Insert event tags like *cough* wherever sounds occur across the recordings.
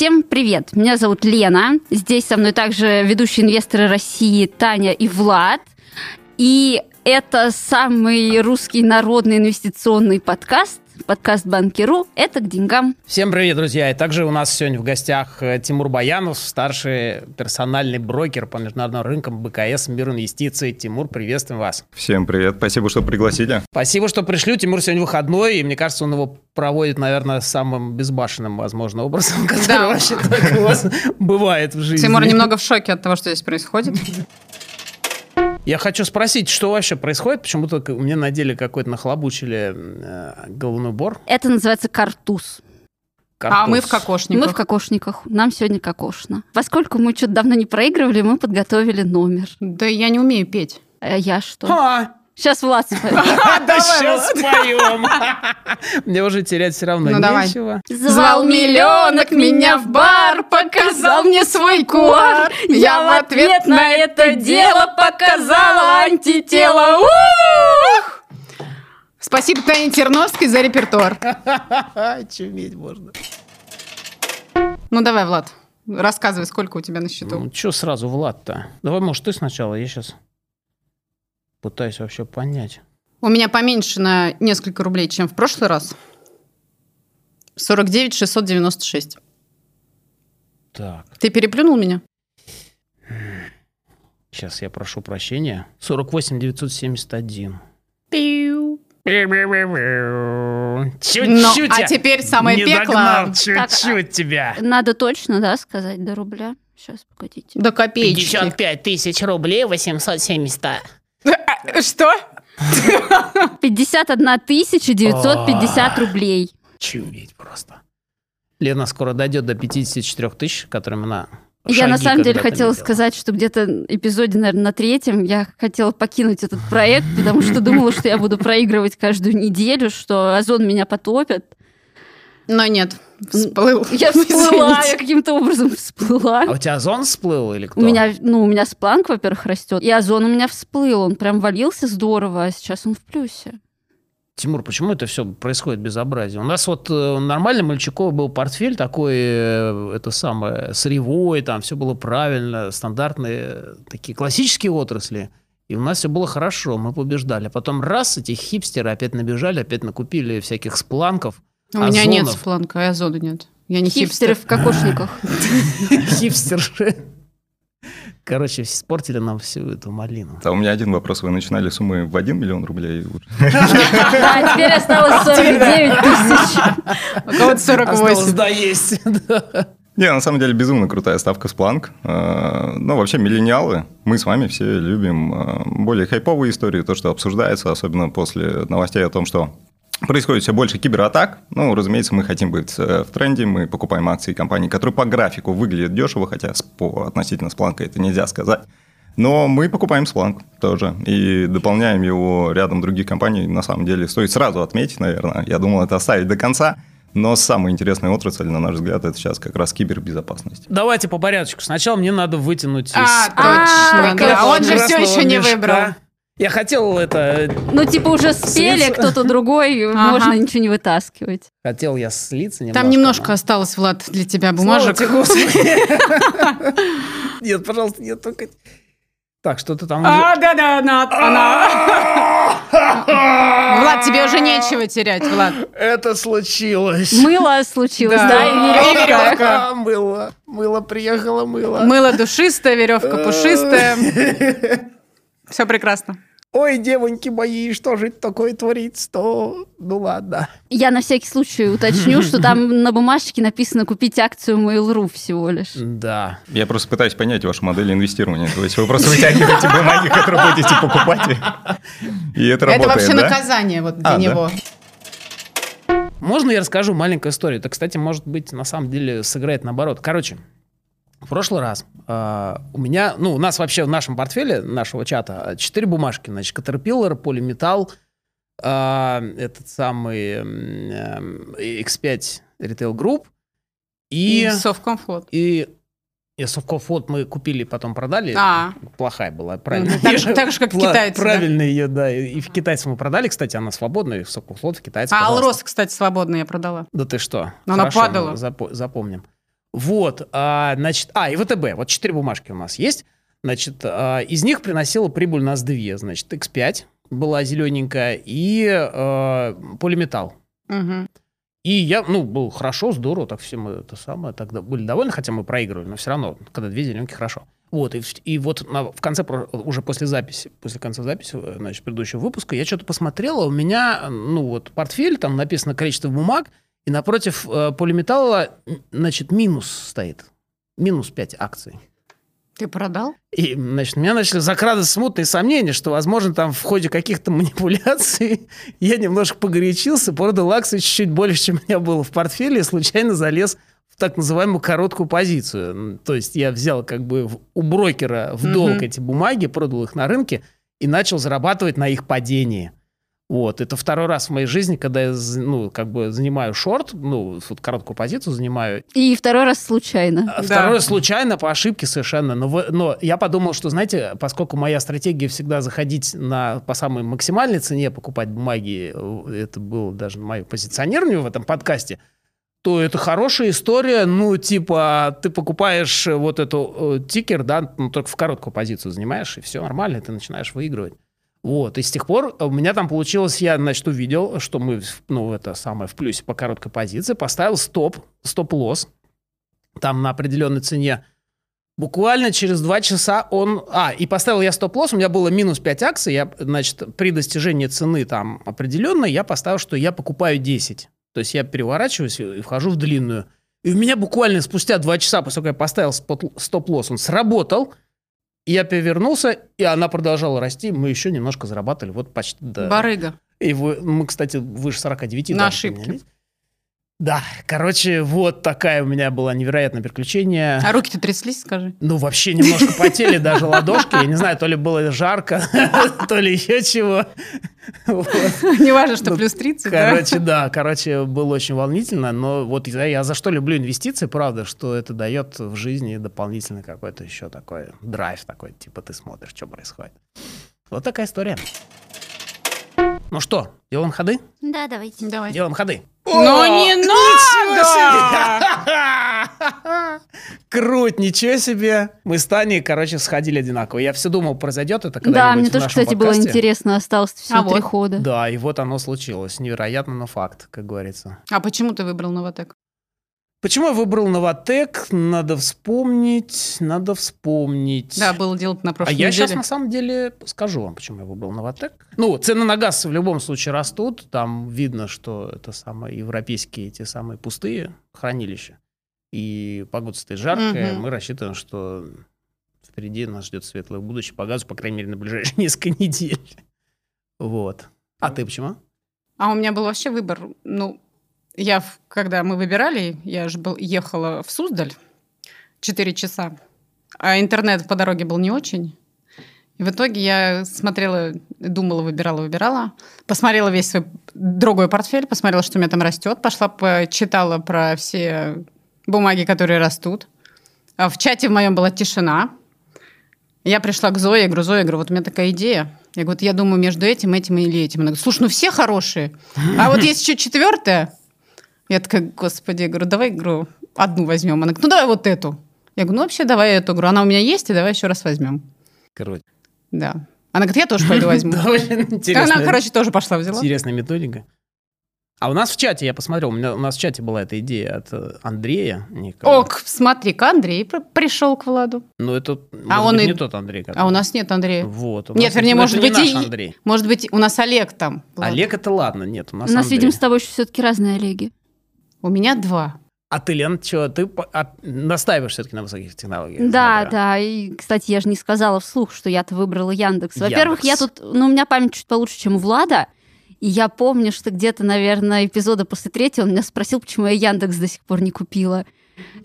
Всем привет! Меня зовут Лена. Здесь со мной также ведущие инвесторы России Таня и Влад. И это самый русский народный инвестиционный подкаст подкаст «Банкиру» — это к деньгам. Всем привет, друзья! И также у нас сегодня в гостях э, Тимур Баянов, старший персональный брокер по международным рынкам БКС «Мир инвестиций». Тимур, приветствуем вас. Всем привет, спасибо, что пригласили. Спасибо, что пришли. Тимур сегодня выходной, и мне кажется, он его проводит, наверное, самым безбашенным, возможно, образом, *laughs* который да. вообще так у вас бывает в жизни. Тимур немного в шоке от того, что здесь происходит. *laughs* Я хочу спросить, что вообще происходит? Почему-то мне надели какой-то нахлобучили э, головной убор. Это называется картуз. Картуз. А мы в кокошниках. Мы в кокошниках. Нам сегодня кокошно. Поскольку мы что-то давно не проигрывали, мы подготовили номер. Да я не умею петь. А я что? А, Сейчас Влад споет. *laughs* Да сейчас споем. *laughs* Мне уже терять все равно нечего. Звал миллионок меня в бар, показал мне свой куар. Я в ответ на это дело показала антитело. Спасибо Тане Терновской за репертуар. *laughs* Чуметь можно. Ну давай, Влад, рассказывай, сколько у тебя на счету. Ну, что сразу, Влад-то? Давай, может, ты сначала, я сейчас пытаюсь вообще понять. У меня поменьше на несколько рублей, чем в прошлый раз. 49 696. Так. Ты переплюнул меня? Сейчас я прошу прощения. 48 971. Пиу. Чуть-чуть. а теперь самое не пекло. Догнал, чуть-чуть а, тебя. Надо точно, да, сказать до рубля. Сейчас, погодите. До копеечки. 55 тысяч рублей 870. Что? 51 тысяча 950 рублей. Чуметь просто. Лена скоро дойдет до 54 тысяч, которыми она я на самом деле хотела сказать, что где-то эпизоде, наверное, на третьем я хотела покинуть этот проект, потому что думала, что я буду проигрывать каждую неделю, что Озон меня потопит. Но нет, всплыл. Я всплыла, я каким-то образом всплыла. А у тебя озон всплыл или кто? У меня, ну, у меня спланк, во-первых, растет, и озон у меня всплыл, он прям валился здорово, а сейчас он в плюсе. Тимур, почему это все происходит безобразие? У нас вот э, нормальный мальчиковый был портфель такой, э, это самое, сырьевой, там все было правильно, стандартные такие классические отрасли. И у нас все было хорошо, мы побеждали. А потом раз, эти хипстеры опять набежали, опять накупили всяких спланков – у меня нет спланка, и озона нет. Я не хипстер. в кокошниках. *laughs* Хипстер. Короче, испортили нам всю эту малину. А у меня один вопрос. Вы начинали суммы в 1 миллион рублей? *laughs* *laughs* Да, теперь осталось 49 тысяч. У кого-то 48. да, есть. Не, на самом деле безумно крутая ставка в Спланк. А, ну, вообще, миллениалы, мы с вами все любим а, более хайповые истории, то, что обсуждается, особенно после новостей о том, что Происходит все больше кибератак. Ну, разумеется, мы хотим быть э, в тренде, мы покупаем акции компаний, которые по графику выглядят дешево, хотя по, относительно Спланка это нельзя сказать. Но мы покупаем Splunk тоже и дополняем его рядом других компаний. На самом деле, стоит сразу отметить, наверное. Я думал это оставить до конца. Но самая интересная отрасль, на наш взгляд, это сейчас как раз кибербезопасность. Давайте по порядку. Сначала мне надо вытянуть а, из... точно. А, он же все еще не выбрал. Я хотел это... Ну, типа уже спели, кто-то другой, ага. можно ничего не вытаскивать. Хотел я слиться немножко. Там немножко но... осталось, Влад, для тебя бумажек. *laughs* *laughs* Нет, пожалуйста, нет, только... Так, что-то там... А, да-да, она... она... Влад, тебе уже нечего терять, Влад. Это случилось. Мыло случилось, да, и веревка. *laughs* Мыло, мыло приехало, мыло. Мыло душистое, веревка пушистая. Все прекрасно. Ой, девоньки мои, что же это такое творится-то? Ну ладно. Я на всякий случай уточню, что там на бумажке написано купить акцию Mail.ru всего лишь. Да. Я просто пытаюсь понять вашу модель инвестирования. То есть вы просто вытягиваете *laughs* бумаги, которые будете покупать, и это работает, Это вообще наказание вот для а, него. Можно я расскажу маленькую историю? Это, кстати, может быть, на самом деле сыграет наоборот. Короче, в прошлый раз э, у меня, ну, у нас вообще в нашем портфеле нашего чата четыре бумажки. Значит, Caterpillar, Polymetal, э, этот самый э, X5 Retail Group и... И Совкомфот. И и Совкомфот мы купили, потом продали. А. Плохая была, правильно. Так, же, так же, как китайцы. Правильно ее, да. И в китайцев мы продали, кстати, она свободная, Совкомфот в китайцев. А Алрос, кстати, свободная я продала. Да ты что? Но она падала. Запомним. Вот, а, значит, а, и ВТБ, вот четыре бумажки у нас есть. Значит, а, из них приносила прибыль у нас две. Значит, X5 была зелененькая и а, полиметалл. Мгм. И я, ну, был хорошо, здорово, так все мы это самое, тогда были довольны, хотя мы проигрывали, но все равно, когда две зеленки, хорошо. Вот, и, и вот на- в конце, уже после записи, после конца записи, э, значит, предыдущего выпуска, я что-то посмотрел, а у меня, ну, вот, портфель, там написано количество бумаг, и напротив э, полиметалла, значит, минус стоит. Минус 5 акций. Ты продал? И, значит, у меня начали закрадываться смутные сомнения, что, возможно, там в ходе каких-то *laughs* манипуляций я немножко погорячился, продал акции чуть-чуть больше, чем у меня было в портфеле, и случайно залез в так называемую короткую позицию. То есть я взял как бы у брокера в долг Мгм. эти бумаги, продал их на рынке и начал зарабатывать на их падении. Вот, это второй раз в моей жизни, когда я, ну, как бы занимаю шорт, ну, вот короткую позицию занимаю, И второй раз случайно. а Да. Второе случайно, по ошибке совершенно. Но, вы- но я подумал, что, знаете, поскольку моя стратегия всегда заходить на, по самой максимальной цене, покупать бумаги, э, это было даже мое позиционирование в этом подкасте, то это хорошая история, ну, типа, ты покупаешь э, вот эту э, тикер, да, ну, только в короткую позицию занимаешь, и все нормально, ты начинаешь выигрывать. Вот, и с тех пор у меня там получилось, я, значит, увидел, что мы, ну, это самое, в плюсе по короткой позиции, поставил стоп, стоп-лосс, там на определенной цене. Буквально через два часа он... А, и поставил я стоп-лосс, у меня было минус 5 акций, я, значит, при достижении цены там определенной, я поставил, что я покупаю 10. То есть я переворачиваюсь и вхожу в длинную. И у меня буквально спустя два часа, после того, как я поставил стоп-лосс, он сработал, я перевернулся, и она продолжала расти, мы еще немножко зарабатывали, вот почти до... Барыга. И вы- мы, кстати, выше 49. На даже ошибке. Да, короче, вот такая у меня была невероятное приключение. А руки-то тряслись, скажи. Ну, вообще немножко потели даже ладошки. Я не знаю, то ли было жарко, *laughs* то ли еще чего. Не важно, что Ну, плюс 30, да? Короче, да, короче, было очень волнительно, но вот я за что люблю инвестиции, правда, что это дает в жизни дополнительный какой-то еще такой драйв такой, типа ты смотришь, что происходит. Вот такая история. Ну что, делаем ходы? Да, давайте. Давай. Делаем ходы. Но не надо! *laughs* Круть, ничего себе. Мы с Таней, короче, сходили одинаково. Я все думал, произойдет это когда-нибудь Да, мне тоже, кстати, было подкасте. интересно. Осталось всего А три вот. хода. Да, и вот оно случилось. Невероятно, но факт, как говорится. А почему ты выбрал Новотек? Почему я выбрал Новотек? Надо вспомнить, надо вспомнить. Да, было дело на а прошлой я сейчас неделе. на самом деле скажу вам, почему я выбрал Новотек. Ну, цены на газ в любом случае растут. Там видно, что это самые европейские, те самые пустые хранилища. И погода стоит жаркая. Мгм. Мы рассчитываем, что впереди нас ждет светлое будущее по газу, по крайней мере, на ближайшие *laughs* несколько недель. Вот. А ты почему? А у меня был вообще выбор. Ну, я, когда мы выбирали, я же был, ехала в Суздаль 4 часа, а интернет по дороге был не очень. И в итоге я смотрела, думала, выбирала, выбирала. Посмотрела весь свой другой портфель, посмотрела, что у меня там растет. Пошла, почитала про все бумаги, которые растут. А в чате в моем была тишина. Я пришла к Зое, я говорю, Зоя, говорю, вот у меня такая идея. Я говорю, я думаю между этим, этим или этим. Она говорит, слушай, ну все хорошие. А вот есть еще четвертое. Я такая, господи, я говорю, давай, говорю, одну возьмем. Она говорит, ну давай вот эту. Я говорю, ну вообще давай эту. Говорю, она у меня есть, и давай еще раз возьмем. Короче, Да. Она говорит, я тоже пойду возьму. *laughs* Она, короче, тоже пошла взяла. Интересная методика. А у нас в чате, я посмотрел, у, меня, у нас в чате была эта идея от э, Андрея. Николая. Ок, смотри-ка, Андрей пр- пришел к Владу. Ну, это А он быть, и- не тот Андрей. который- А у нас нет Андрея. Вот. у Нет, вернее, ну, может быть, наш и- Андрей. Может быть, у нас Олег там. Влад. Олег это ладно, нет, у нас У нас, Андрей. видимо, с тобой все-таки разные Олеги. У меня два. А ты, Лен, что, ты настаиваешь все-таки на высоких технологиях? Да, смотря. да. И, кстати, я же не сказала вслух, что я-то выбрала Яндекс. Во-первых, я тут, ну, у меня память чуть получше, чем у Влада. И я помню, что где-то, наверное, эпизода после третьего он меня спросил, почему я Яндекс до сих пор не купила.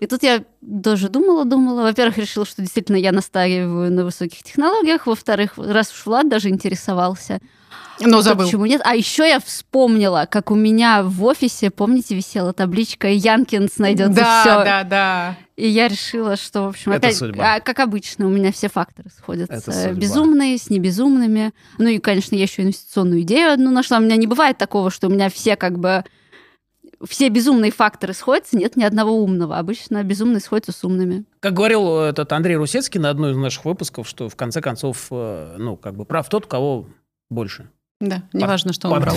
И тут я тоже думала, думала. Во-первых, решила, что действительно я настаиваю на высоких технологиях. Во-вторых, раз уж Влад даже интересовался, Но то забыл. почему нет? А еще я вспомнила, как у меня в офисе, помните, висела табличка «Янкинс найдет Да, все». да, да. И я решила, что, в общем, Это опять, судьба. а, как обычно, у меня все факторы сходятся. Безумные с небезумными. Ну и, конечно, я еще инвестиционную идею одну нашла. У меня не бывает такого, что у меня все как бы все безумные факторы сходятся, нет ни одного умного. Обычно безумные сходятся с умными. Как говорил этот Андрей Русецкий на одной из наших выпусков, что в конце концов, э, ну, как бы прав тот, у кого больше. Да, неважно, что он брал.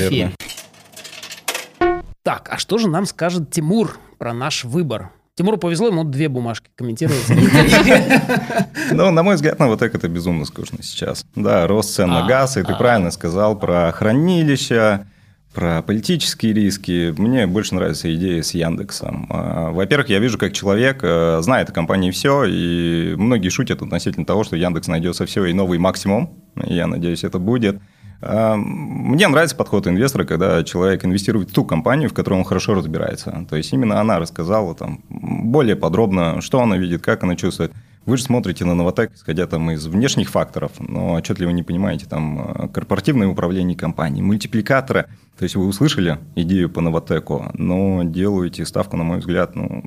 Так, а что же нам скажет Тимур про наш выбор? Тимуру повезло, ему две бумажки комментировать. *laughs* Ну, на мой взгляд, Новотек это безумно скучно сейчас. Да, рост цен на А, газ, и ты а. правильно сказал про хранилища, про политические риски. Мне больше нравится идея с Яндексом. А, Во-первых, я вижу, как человек э, знает о компании все, и многие шутят относительно того, что Яндекс найдется все и новый максимум. Я надеюсь, это будет. А, Мне нравится подход инвестора, когда человек инвестирует в ту компанию, в которой он хорошо разбирается. То есть именно она рассказала там более подробно, что она видит, как она чувствует. Вы же смотрите на Новотек, исходя там из внешних факторов, но отчетливо не понимаете, там э, корпоративное управление компанией, мультипликаторы. То есть вы услышали идею по Новотеку, но делаете ставку, на мой взгляд, ну,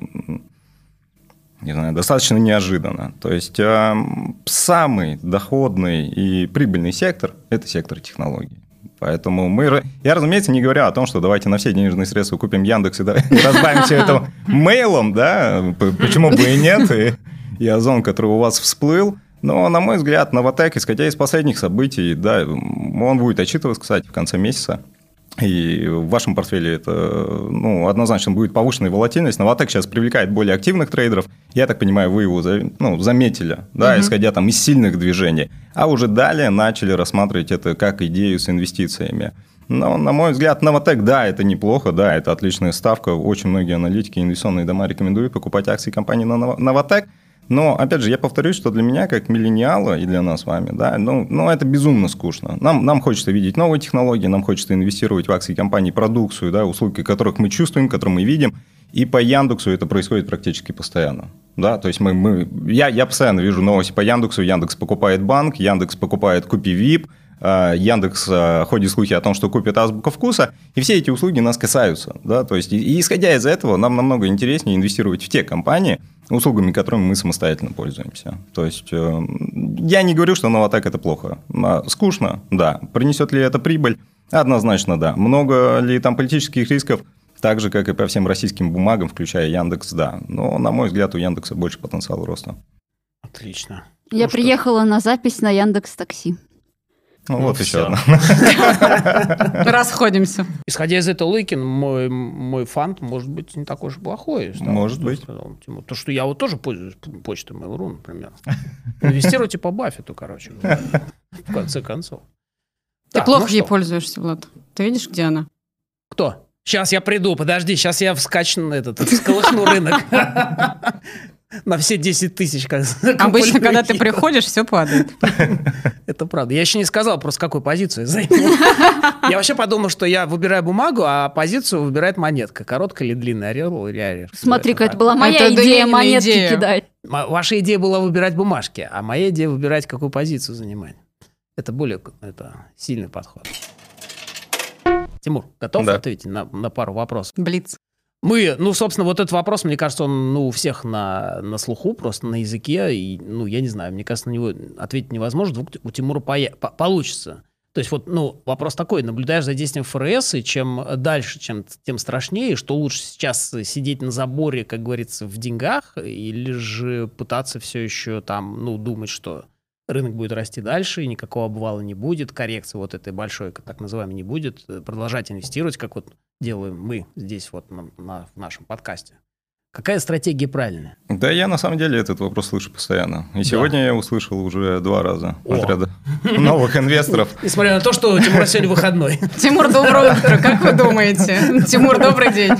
не знаю, достаточно неожиданно. То есть э, самый доходный и прибыльный сектор – это сектор технологий. Поэтому мы, я, разумеется, не говорю о том, что давайте на все денежные средства купим Яндекс и, разбавим все это мейлом, да, почему бы и нет, и, и Озон, который у вас всплыл. Но, на мой взгляд, Новотек, исходя из последних событий, да, он будет отчитываться, кстати, в конце месяца. И в вашем портфеле это ну, однозначно будет повышенная волатильность. Новотек сейчас привлекает более активных трейдеров. Я так понимаю, вы его ну, заметили, да, исходя там из сильных движений. А уже далее начали рассматривать это как идею с инвестициями. Но, на мой взгляд, Новотек, да, это неплохо, да, это отличная ставка. Очень многие аналитики, инвестиционные дома рекомендуют покупать акции компании на Ново- Новотек. Но, опять же, я повторюсь, что для меня, как миллениала и для нас с вами, да, ну, ну это безумно скучно. Нам, нам хочется видеть новые технологии, нам хочется инвестировать в акции компаний, продукцию, да, услуги, которых мы чувствуем, которые мы видим. И по Яндексу это происходит практически постоянно. Да, то есть мы, мы, я, я постоянно вижу новости по Яндексу. Яндекс покупает банк, Яндекс покупает Купи Вип, Яндекс э, ходит слухи о том, что купит азбука вкуса, и все эти услуги нас касаются. Да? То есть, и, и исходя из этого, нам намного интереснее инвестировать в те компании, услугами которыми мы самостоятельно пользуемся. То есть, э, я не говорю, что Новотек это плохо. А, Скучно, да. Принесет ли это прибыль? Однозначно, да. Много ли там политических рисков? Так же, как и по всем российским бумагам, включая Яндекс, да. Но, на мой взгляд, у Яндекса больше потенциала роста. Отлично. Я Ну что, приехала на запись на Яндекс Такси. Ну, Ну, вот всё. еще одна. *laughs* Расходимся. Исходя из этой логики, мой, мой фант может быть не такой уж плохой. стал, Может быть. сказал. То, что я вот тоже пользуюсь почтой Mail.ru, например. Инвестируйте по Баффету, короче. В конце концов. Ты Так, плохо ну ей что? пользуешься, Влад. Ты видишь, где она? Кто? Сейчас я приду, подожди, сейчас я вскачу на этот, всколыхну рынок. *laughs* На все 10 тысяч. Как *laughs* Обычно, когда ты приходишь, все падает. *laughs* Это правда. Я еще не сказал просто, какую позицию я займу. *laughs* Я вообще подумал, что я выбираю бумагу, а позицию выбирает монетка. Короткая или длинная, орел или орел. Смотри-ка, это была моя идея монетки кидать. Ваша идея была выбирать бумажки, а моя идея выбирать, какую позицию занимать. Это более это, сильный подход. Тимур, готов Да. ответить на, на пару вопросов? Блиц. Мы, ну, собственно, вот этот вопрос, мне кажется, он ну, у всех на, на слуху, просто на языке. И, ну, я не знаю, мне кажется, на него ответить невозможно. Вдруг у Тимура поя- по- получится. То есть вот, ну, вопрос такой, наблюдаешь за действием ФРС, и чем дальше, чем, тем страшнее, что лучше сейчас сидеть на заборе, как говорится, в деньгах, или же пытаться все еще там, ну, думать, что рынок будет расти дальше, и никакого обвала не будет, коррекции вот этой большой, так называемой, не будет, э, продолжать инвестировать, как вот делаем мы здесь вот на, на- в нашем подкасте. Какая стратегия правильная? Да, я на самом деле этот вопрос слышу постоянно. И сегодня я услышал уже два раза О. от ряда *laughs* новых инвесторов. *laughs* Несмотря на то, что у Тимура сегодня выходной. *laughs* Тимур, доброе утро. Как вы думаете? Тимур, добрый день.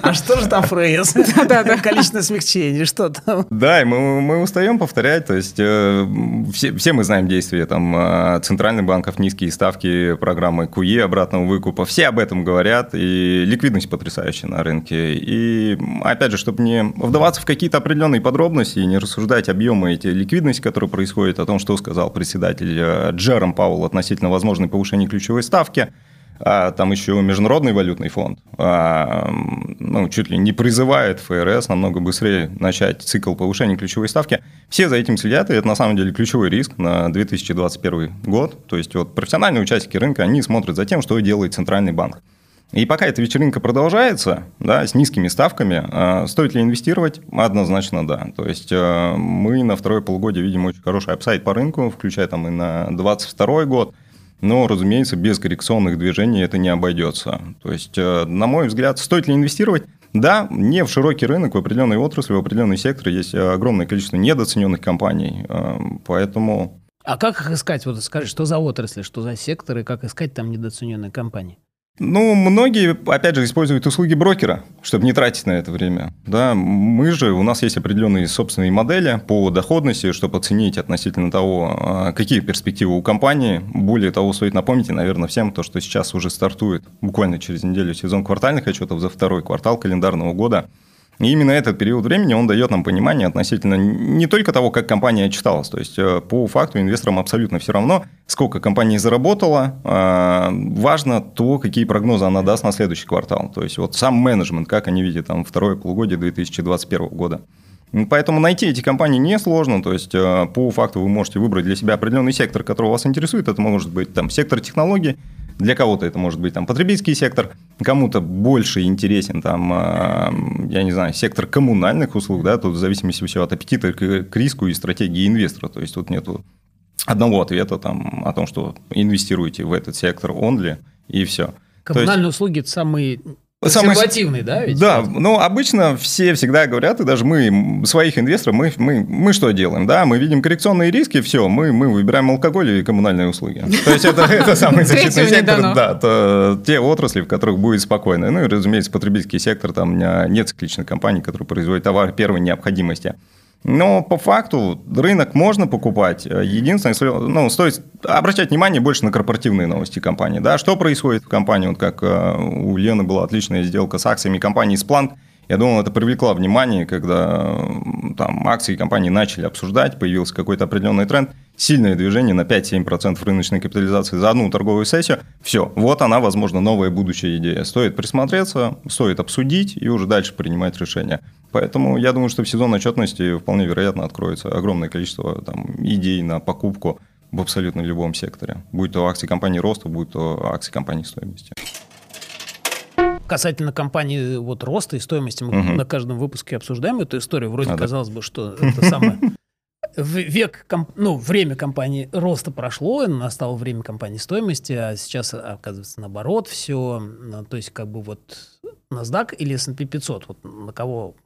А что же там ФРС? Да-да. Количественное смягчение, что там? Да, и мы, мы устаем повторять, то есть э, все, все мы знаем действия там э, центральных банков, низкие ставки, программы QE, обратного выкупа, все об этом говорят, и ликвидность потрясающая на рынке. И опять же, чтобы не вдаваться в какие-то определенные подробности и не рассуждать объемы эти ликвидности, которые происходят, о том, что сказал председатель э, Джером Пауэлл относительно возможной повышения ключевой ставки, а там еще Международный валютный фонд а, ну, чуть ли не призывает ФРС намного быстрее начать цикл повышения ключевой ставки. Все за этим следят, и это на самом деле ключевой риск на 2021 год. То есть вот профессиональные участники рынка, они смотрят за тем, что делает Центральный банк. И пока эта вечеринка продолжается, да, с низкими ставками, э, стоит ли инвестировать? Однозначно да. То есть э, мы на второе полугодие видим очень хороший апсайд по рынку, включая там и на 22 год. Но, разумеется, без коррекционных движений это не обойдется. То есть, э, на мой взгляд, стоит ли инвестировать? Да, не в широкий рынок, в определенной отрасли, в определенный сектор есть огромное количество недооцененных компаний. Поэтому а как их искать? Вот скажи, что за отрасли, что за секторы, как искать там недооцененные компании? Ну, многие, опять же, используют услуги брокера, чтобы не тратить на это время. Да, мы же, у нас есть определенные собственные модели по доходности, чтобы оценить относительно того, а, какие перспективы у компании. Более того, стоит напомнить, наверное, всем то, что сейчас уже стартует буквально через неделю сезон квартальных отчетов за второй квартал календарного года – и именно этот период времени, он дает нам понимание относительно не только того, как компания отчиталась. То есть, э, по факту инвесторам абсолютно все равно, сколько компания заработала. Э, важно то, какие прогнозы она даст на следующий квартал. То есть, вот сам менеджмент, как они видят там второе полугодие 2021 года. Поэтому найти эти компании несложно. То есть, э, по факту вы можете выбрать для себя определенный сектор, который вас интересует. Это может быть там, сектор технологий, для кого-то это может быть там потребительский сектор, кому-то больше интересен там, а, я не знаю, сектор коммунальных услуг, да, тут в зависимости все от аппетита к риску и стратегии инвестора. То есть тут нету одного ответа там о том, что инвестируете в этот сектор only и все. Коммунальные есть... услуги – это самые Консервативный, да? Ведь? Да, ну обычно все всегда говорят, и даже мы, своих инвесторов, мы, мы, мы что делаем? Да, мы видим коррекционные риски, все, мы, мы выбираем алкоголь и коммунальные услуги. То есть это, это *laughs* самый защитный сектор, да, то, те отрасли, в которых будет спокойно. Ну и, разумеется, потребительский сектор, там нет цикличных компаний, которые производят товар первой необходимости. Но по факту рынок можно покупать. Единственное, ну, стоит обращать внимание больше на корпоративные новости компании. Да? Что происходит в компании? Вот как э, у Лены была отличная сделка с акциями компании Splunk. Я думал, это привлекло внимание, когда там акции компании начали обсуждать, появился какой-то определенный тренд, сильное движение на 5-7% рыночной капитализации за одну торговую сессию. Все, вот она, возможно, новая будущая идея. Стоит присмотреться, стоит обсудить и уже дальше принимать решения. Поэтому я думаю, что в сезон отчетности вполне вероятно откроется огромное количество там, идей на покупку в абсолютно любом секторе. Будь то акции компании роста, будь то акции компании стоимости касательно компании вот роста и стоимости, мы угу. на каждом выпуске обсуждаем эту историю. Вроде а, казалось да? бы, что это самое век, ну, время компании роста прошло, настало время компании стоимости, а сейчас, оказывается, наоборот все. Ну, то есть, как бы вот NASDAQ или S&P 500, вот на кого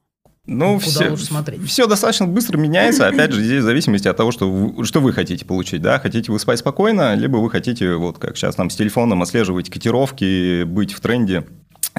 ну, все, смотреть? все достаточно быстро меняется. Опять же, здесь в зависимости от того, что вы, что вы хотите получить. Да? Хотите вы спать спокойно, либо вы хотите, вот как сейчас там с телефоном, отслеживать котировки, быть в тренде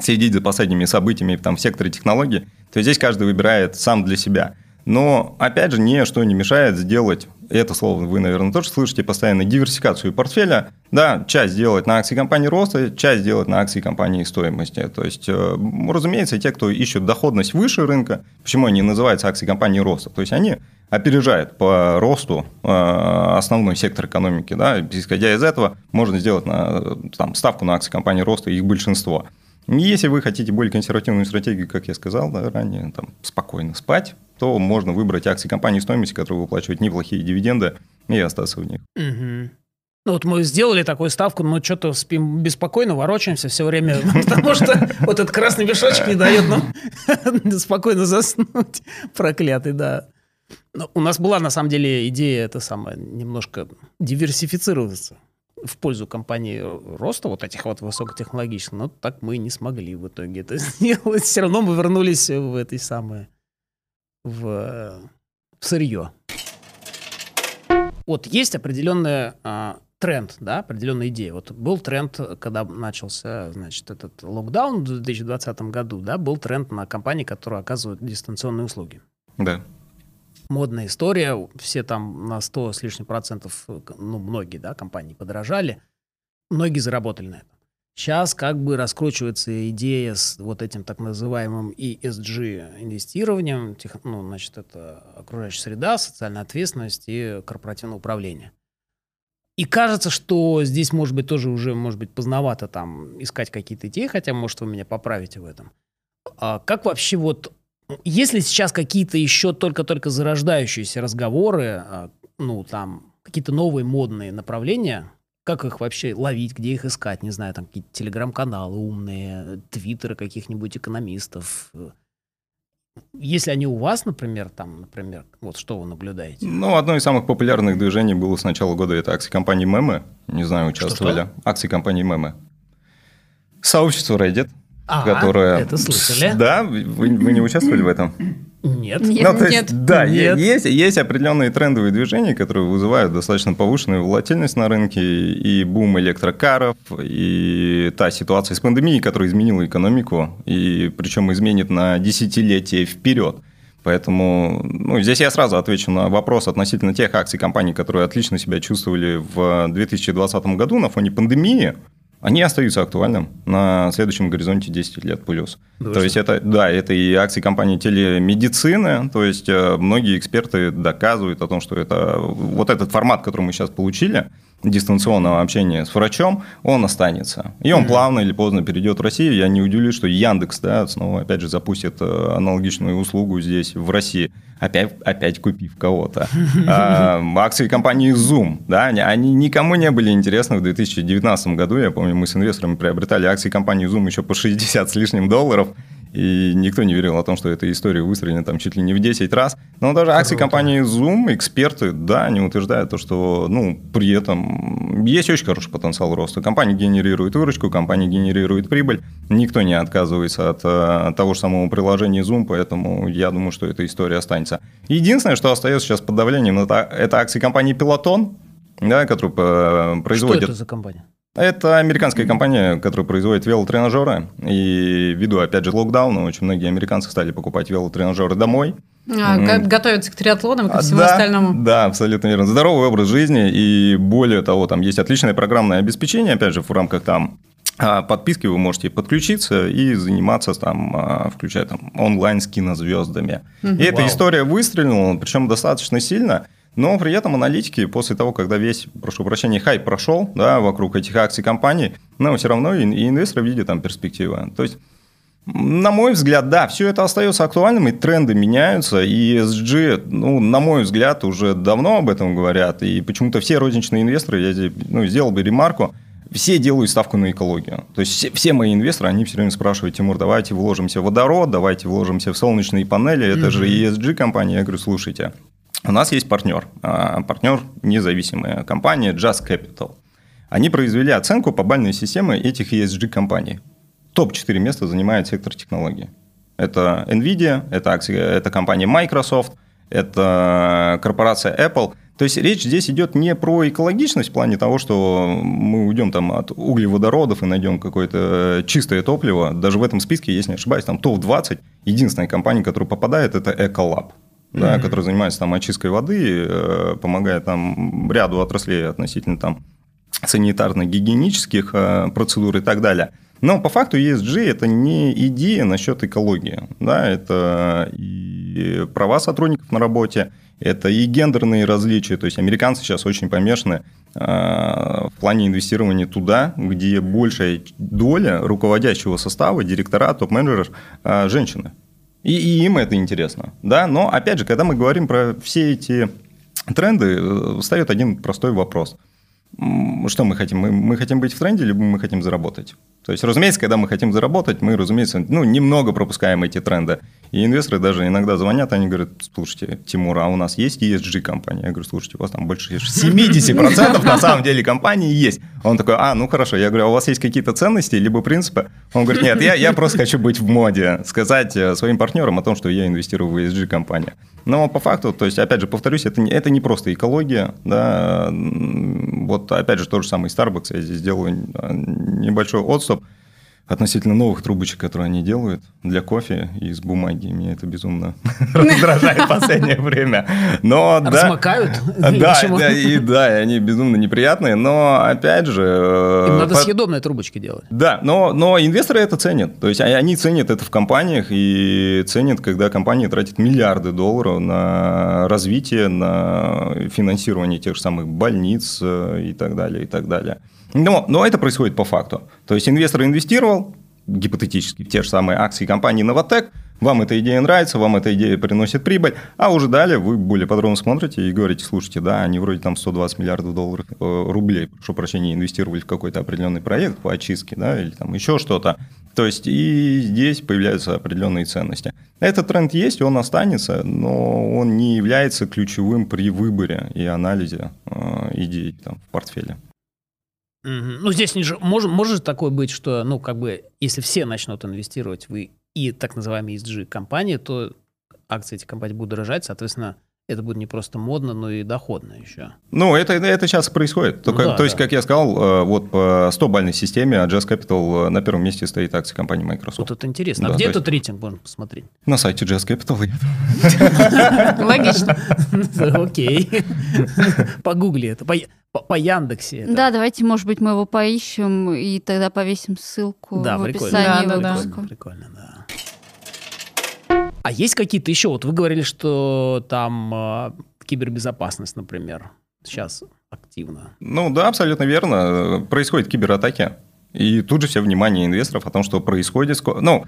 следить за последними событиями там, в секторе технологий, то здесь каждый выбирает сам для себя. Но, опять же, ничто не мешает сделать, это слово вы, наверное, тоже слышите постоянно, диверсификацию портфеля. Да, часть делать на акции компании роста, часть делать на акции компании стоимости. То есть, э, разумеется, те, кто ищет доходность выше рынка, почему они называются акции компании роста? То есть, они опережают по росту э, основной сектор экономики. Да? Исходя из этого, можно сделать на, там, ставку на акции компании роста, их большинство – если вы хотите более консервативную стратегию, как я сказал да, ранее, там, спокойно спать, то можно выбрать акции компании стоимости, которые выплачивают неплохие дивиденды, и остаться в них. Угу. Ну вот мы сделали такую ставку, но что-то спим беспокойно, ворочаемся все время, *laughs* потому что вот этот красный мешочек не дает нам *laughs* спокойно заснуть. Проклятый, да. Но у нас была на самом деле идея это самое немножко диверсифицироваться в пользу компании роста, вот этих вот высокотехнологичных, но так мы не смогли в итоге это *laughs* сделать. Все равно мы вернулись в этой самой, в, в сырье. Вот есть определенный а, тренд, да, определенная идея. Вот был тренд, когда начался, значит, этот локдаун в 2020 году, да, был тренд на компании, которые оказывают дистанционные услуги. Да модная история, все там на 100 с лишним процентов, ну, многие, да, компании подорожали, многие заработали на этом. Сейчас как бы раскручивается идея с вот этим так называемым ESG инвестированием, ну, значит, это окружающая среда, социальная ответственность и корпоративное управление. И кажется, что здесь, может быть, тоже уже, может быть, поздновато там искать какие-то идеи, хотя, может, вы меня поправите в этом. А как вообще вот если сейчас какие-то еще только-только зарождающиеся разговоры, а, ну, там, какие-то новые модные направления, как их вообще ловить, где их искать, не знаю, там какие-то телеграм-каналы умные, твиттеры каких-нибудь экономистов. Если они у вас, например, там, например, вот что вы наблюдаете? Ну, одно из самых популярных движений было с начала года, это акции компании Мемы. Не знаю, участвовали. Что-что? Акции компании Мемы. Сообщество Reddit, А, которое... это слышали? Да, вы, вы не участвовали в этом? Нет. Нет. Ну, то есть, Нет. да, Нет. есть, есть определенные трендовые движения, которые вызывают достаточно повышенную волатильность на рынке, и бум электрокаров, и та ситуация с пандемией, которая изменила экономику, и причем изменит на десятилетия вперед. Поэтому ну, здесь я сразу отвечу на вопрос относительно тех акций компаний, которые отлично себя чувствовали в 2020 году на фоне пандемии. Они остаются актуальным на следующем горизонте 10 лет плюс. Да то есть это, да, это и акции компании телемедицины, то есть э, многие эксперты доказывают о том, что это вот этот формат, который мы сейчас получили, дистанционного общения с врачом, он останется. И он плавно или поздно перейдет в Россию. Я не удивлюсь, что Яндекс, да, снова опять же запустит э, аналогичную услугу здесь, в России, опять, опять купив кого-то. *laughs* А, Акции компании Zoom, да, они- они никому не были интересны в 2019 году. Я помню, мы с инвесторами приобретали акции компании Zoom еще по 60 с лишним долларов. И никто не верил о том, что эта история выстрелена там чуть ли не в 10 раз. Но даже акции компании Zoom, эксперты, да, они утверждают то, что, ну, при этом есть очень хороший потенциал роста. Компания генерирует выручку, компания генерирует прибыль. Никто не отказывается от, э, того же самого приложения Zoom, поэтому я думаю, что эта история останется. Единственное, что остается сейчас под давлением, это, это акции компании Peloton, да, которую э, Что производит это за компания? Это американская компания, которая производит велотренажеры. И ввиду, опять же, локдауна, очень многие американцы стали покупать велотренажеры домой. А, Мгм. г- готовиться к триатлонам и ко А, всему да, остальному. Да, абсолютно верно. Здоровый образ жизни. И более того, там есть отличное программное обеспечение, опять же, в рамках там а, подписки вы можете подключиться и заниматься там, а, включая там онлайн с кинозвездами. И эта история выстрелила, причем достаточно сильно. Но при этом аналитики после того, когда весь, прошу прощения, хайп прошел да, вокруг этих акций компаний, но все равно и, и инвесторы видят там перспективы. То есть на мой взгляд, да, все это остается актуальным, и тренды меняются, и ESG, ну, на мой взгляд, уже давно об этом говорят, и почему-то все розничные инвесторы, я ну, сделал бы ремарку, все делают ставку на экологию. То есть все, все мои инвесторы, они все время спрашивают, Тимур, давайте вложимся в водород, давайте вложимся в солнечные панели, это же ESG-компания. Я говорю, слушайте, у нас есть партнер, а, партнер независимая компания Just Capital. Они произвели оценку по бальной системе этих ESG-компаний. Топ-4 места занимает сектор технологий. Это NVIDIA, это, это компания Microsoft, это корпорация Apple. То есть речь здесь идет не про экологичность в плане того, что мы уйдем там от углеводородов и найдем какое-то чистое топливо. Даже в этом списке, если не ошибаюсь, там топ-20. Единственная компания, которая попадает, это Ecolab, да, Мгм. которая занимается там очисткой воды, э, помогает там ряду отраслей относительно там санитарно-гигиенических э, процедур и так далее. Но по факту ESG это не идея насчет экологии. Да, это и права сотрудников на работе, это и гендерные различия. То есть американцы сейчас очень помешаны э, в плане инвестирования туда, где большая доля руководящего состава, директора, топ-менеджеров женщины. И, и им это интересно. Да? Но опять же, когда мы говорим про все эти тренды, э, встает один простой вопрос. Что мы хотим? Мы, мы хотим быть в тренде, либо мы хотим заработать? То есть, разумеется, когда мы хотим заработать, мы, разумеется, ну, немного пропускаем эти тренды. И инвесторы даже иногда звонят, они говорят, слушайте, Тимур, а у нас есть ESG-компания? Я говорю, слушайте, у вас там больше *laughs* 70% на самом деле компании есть. Он такой, а, ну хорошо. Я говорю, а у вас есть какие-то ценности, либо принципы? Он говорит, нет, я, я просто хочу быть в моде, сказать э, своим партнерам о том, что я инвестирую в ESG-компанию. Но по факту, то есть, опять же, повторюсь, это не, это не просто экология, да, вот опять же, тот же самый Starbucks, я здесь делаю э, небольшой отступ относительно новых трубочек, которые они делают для кофе из бумаги. Меня это безумно *laughs* *laughs* раздражает в последнее время. Но да, Размокают? *laughs* да, да, и да, они безумно неприятные, но опять же... э, Им надо съедобные трубочки делать. да, но, но инвесторы это ценят. То есть они- ценят это в компаниях и ценят, когда компания тратит миллиарды долларов на развитие, на финансирование тех же самых больниц э, и так далее, и так далее. Но, но это происходит по факту. То есть инвестор инвестировал, гипотетически, те же самые акции компании «Новотек», вам эта идея нравится, вам эта идея приносит прибыль, а уже далее вы более подробно смотрите и говорите, слушайте, да, они вроде там 120 миллиардов долларов, э, рублей, прошу прощения, инвестировали в какой-то определенный проект по очистке, да, или там еще что-то. То есть и здесь появляются определенные ценности. Этот тренд есть, он останется, но он не является ключевым при выборе и анализе э, идей там, в портфеле. Ну, здесь не же, может, может такое быть, что, ну, как бы, если все начнут инвестировать в и так называемые ESG-компании, то акции этих компаний будут дорожать, соответственно, это будет не просто модно, но и доходно еще. Ну, это, это сейчас происходит. Только, ну, да, то есть, да. как я сказал, э, вот по 100-бальной системе Jazz Capital э, на первом месте стоит акции компании Microsoft. Вот это интересно. Да, а где этот есть... рейтинг можно посмотреть? На сайте Jazz Capital. *laughs* Логично. *laughs* Окей. Погугли это. По, Яндексе. Да, давайте, может быть, мы его поищем и тогда повесим ссылку в описании выпуска. Прикольно, да. А есть какие-то еще? Вот вы говорили, что там э, кибербезопасность, например, сейчас активно. Ну да, абсолютно верно. Происходят кибератаки. И тут же все внимание инвесторов о том, что происходит. Ну,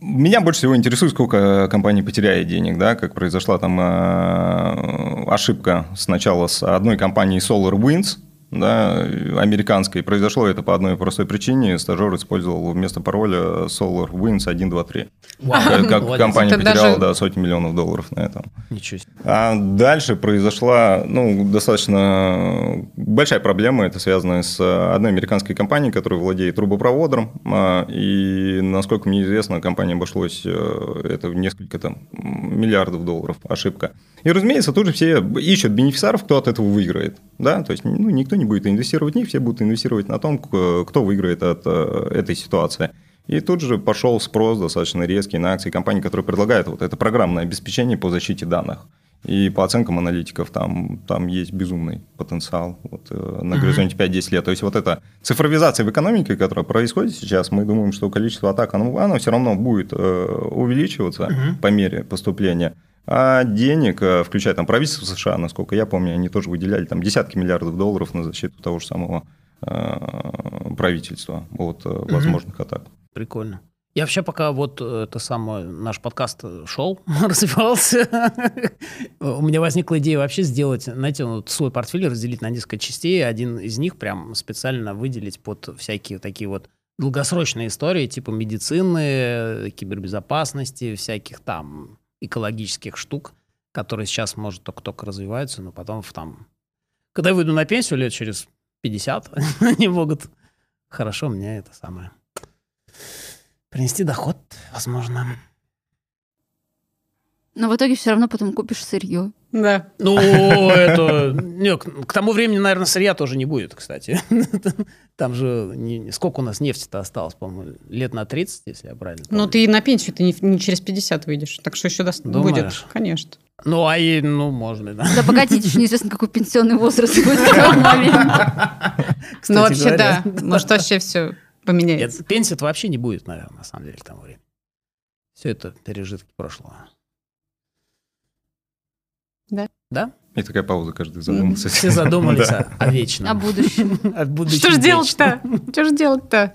меня больше всего интересует, сколько компания потеряет денег, да, как произошла там э, ошибка сначала с одной компанией SolarWinds, да, американской. Произошло это по одной простой причине. Стажер использовал вместо пароля Solar Winds 123. Как, как компания это потеряла даже... да, сотни миллионов долларов на этом. Ничего себе. А дальше произошла ну, достаточно большая проблема. Это связано с одной американской компанией, которая владеет трубопроводом. А, и, насколько мне известно, компания обошлось э, это в несколько там, миллиардов долларов. Ошибка. И, разумеется, тут же все ищут бенефициаров, кто от этого выиграет. Да? То есть ну, никто не будет инвестировать в них, все будут инвестировать на том, кто выиграет от э, этой ситуации. И тут же пошел спрос достаточно резкий на акции компаний, которые предлагают вот это программное обеспечение по защите данных. И по оценкам аналитиков там, там есть безумный потенциал вот, э, на горизонте 5-10 лет. То есть вот эта цифровизация в экономике, которая происходит сейчас, мы думаем, что количество атак, оно, оно все равно будет э, увеличиваться uh-huh. по мере поступления. А денег, э, включая там правительство США, насколько я помню, они тоже выделяли там десятки миллиардов долларов на защиту того же самого правительства от возможных uh-huh. атак. Прикольно. Я вообще пока вот э, это самое, наш подкаст шел, *laughs* развивался, у меня возникла идея вообще сделать, знаете, вот свой портфель разделить на несколько частей, один из них прям специально выделить под всякие такие вот долгосрочные истории, типа медицины, кибербезопасности, всяких там экологических штук, которые сейчас, может, только-только развиваются, но потом в там... Когда я выйду на пенсию лет через 50, *laughs* они могут хорошо мне это самое принести доход, возможно. Но в итоге все равно потом купишь сырье. Да. Ну, это... Не, к тому времени, наверное, сырья тоже не будет, кстати. *laughs* Там же... Не, сколько у нас нефти-то осталось, по-моему, лет на 30, если я правильно помню. Ну, ты на пенсию ты не, не через 50 выйдешь, так что еще даст, будет. Конечно. Ну, а и, ну, можно, да. Да погодите, еще неизвестно, какой пенсионный возраст будет в этот момент. *laughs* Ну, вообще, да. Может, вообще все поменяется. Нет, пенсии вообще не будет, наверное, на самом деле, к тому времени. Все это пережитки прошлого. Да. Да? И такая пауза, каждый задумался. Все задумались *laughs* о вечном. О будущем. *laughs* Что же делать-то? Что же делать-то?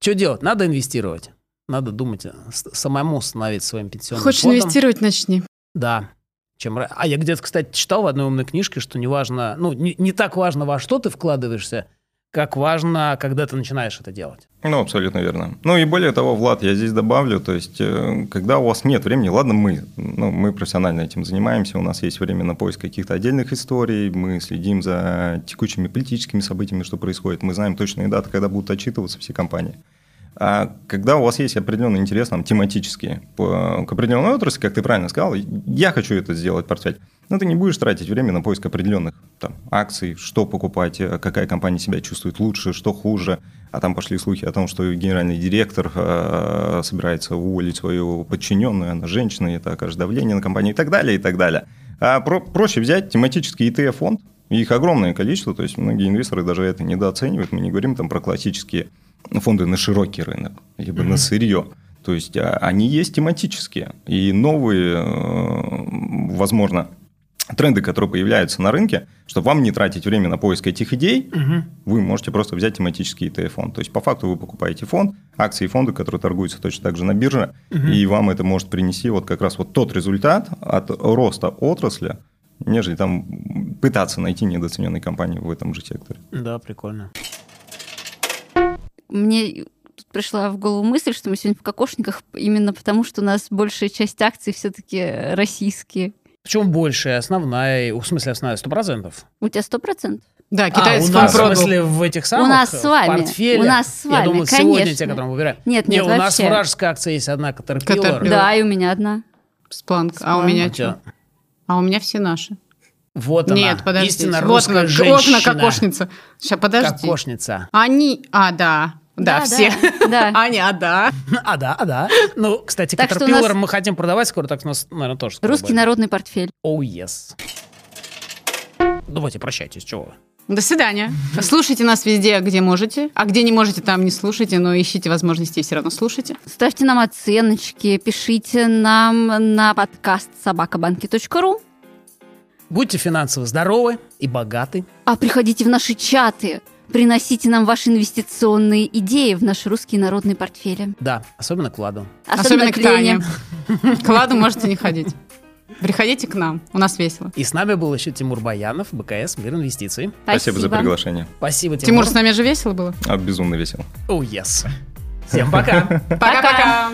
Что делать? Надо инвестировать. Надо думать, самому становиться своим пенсионным Хочешь фондом. инвестировать, начни. Да. Чем... А я где-то, кстати, читал в одной умной книжке, что не важно, ну, не, не так важно, во что ты вкладываешься, как важно, когда ты начинаешь это делать. Ну, абсолютно верно. Ну и более того, Влад, я здесь добавлю, то есть, э, когда у вас нет времени, ладно, мы, ну, мы профессионально этим занимаемся, у нас есть время на поиск каких-то отдельных историй, мы следим за текущими политическими событиями, что происходит, мы знаем точные даты, когда будут отчитываться все компании. А когда у вас есть определенный интерес, там, тематический, по, к определенной отрасли, как ты правильно сказал, я хочу это сделать, портфель, но ты не будешь тратить время на поиск определенных там, акций, что покупать, э, какая компания себя чувствует лучше, что хуже. А там пошли слухи о том, что генеральный директор э, собирается уволить свою подчиненную, она женщина, и это окажет давление на компанию и так далее, и так далее. А про проще взять тематический ETF-фонд, их огромное количество, то есть многие инвесторы даже это недооценивают. Мы не говорим там про классические фонды на широкий рынок, либо mm-hmm. на сырье. То есть а, они есть тематические. И новые, э, возможно, тренды, которые появляются на рынке, чтобы вам не тратить время на поиск этих идей, вы можете просто взять тематический ETF-фонд. То есть, по факту вы покупаете фонд, акции и фонды, которые торгуются точно так же на бирже, и вам это может принести вот как раз вот тот результат от роста отрасли, нежели там пытаться найти недооцененные компании в этом же секторе. Да, прикольно. Мне тут пришла в голову мысль, что мы сегодня в кокошниках именно потому, что у нас большая часть акций все-таки российские. Почему больше? Основная, в смысле основная, сто процентов. У тебя сто процентов? Да, А, китайский у нас, в смысле, в этих самых нас с вами. портфеле? У нас с Я вами, думал, сегодня конечно. те, которые мы выбираем. Нет, Не, нет, у нас вражеская акция есть одна, Caterpillar. Caterpillar. Да, и у меня одна. Спланк. А у меня А что? А у меня все наши. Вот она, Нет, подожди. истинно вот русская она, женщина. вот она, кокошница. Сейчас, подожди. Кокошница. Они... А, да. Да, Да, все. да. *laughs* Аня, а, да. *laughs* А, да, а, да. Ну, кстати, Caterpillar нас- мы хотим продавать скоро, так у нас, наверное, тоже скоро Русский будет. народный портфель. Oh, yes. Давайте, прощайтесь, чего вы. До свидания. Слушайте нас везде, где можете. А где не можете, там не слушайте, но ищите возможности и все равно слушайте. Ставьте нам оценочки, пишите нам на подкаст собакабанки.ру, Будьте финансово здоровы и богаты. а приходите в наши чаты, приносите нам ваши инвестиционные идеи в наш русский народный портфель. Да, особенно кладу. Особенно к Лене. Тане. К Ладу можете не ходить. Приходите к нам, у нас весело. И с нами был еще Тимур Баянов, БКС, Мир инвестиций. Спасибо за приглашение. Спасибо, Тимур. Тимур, с нами же весело было? А, безумно весело. Oh, yes. Всем пока. Пока-пока!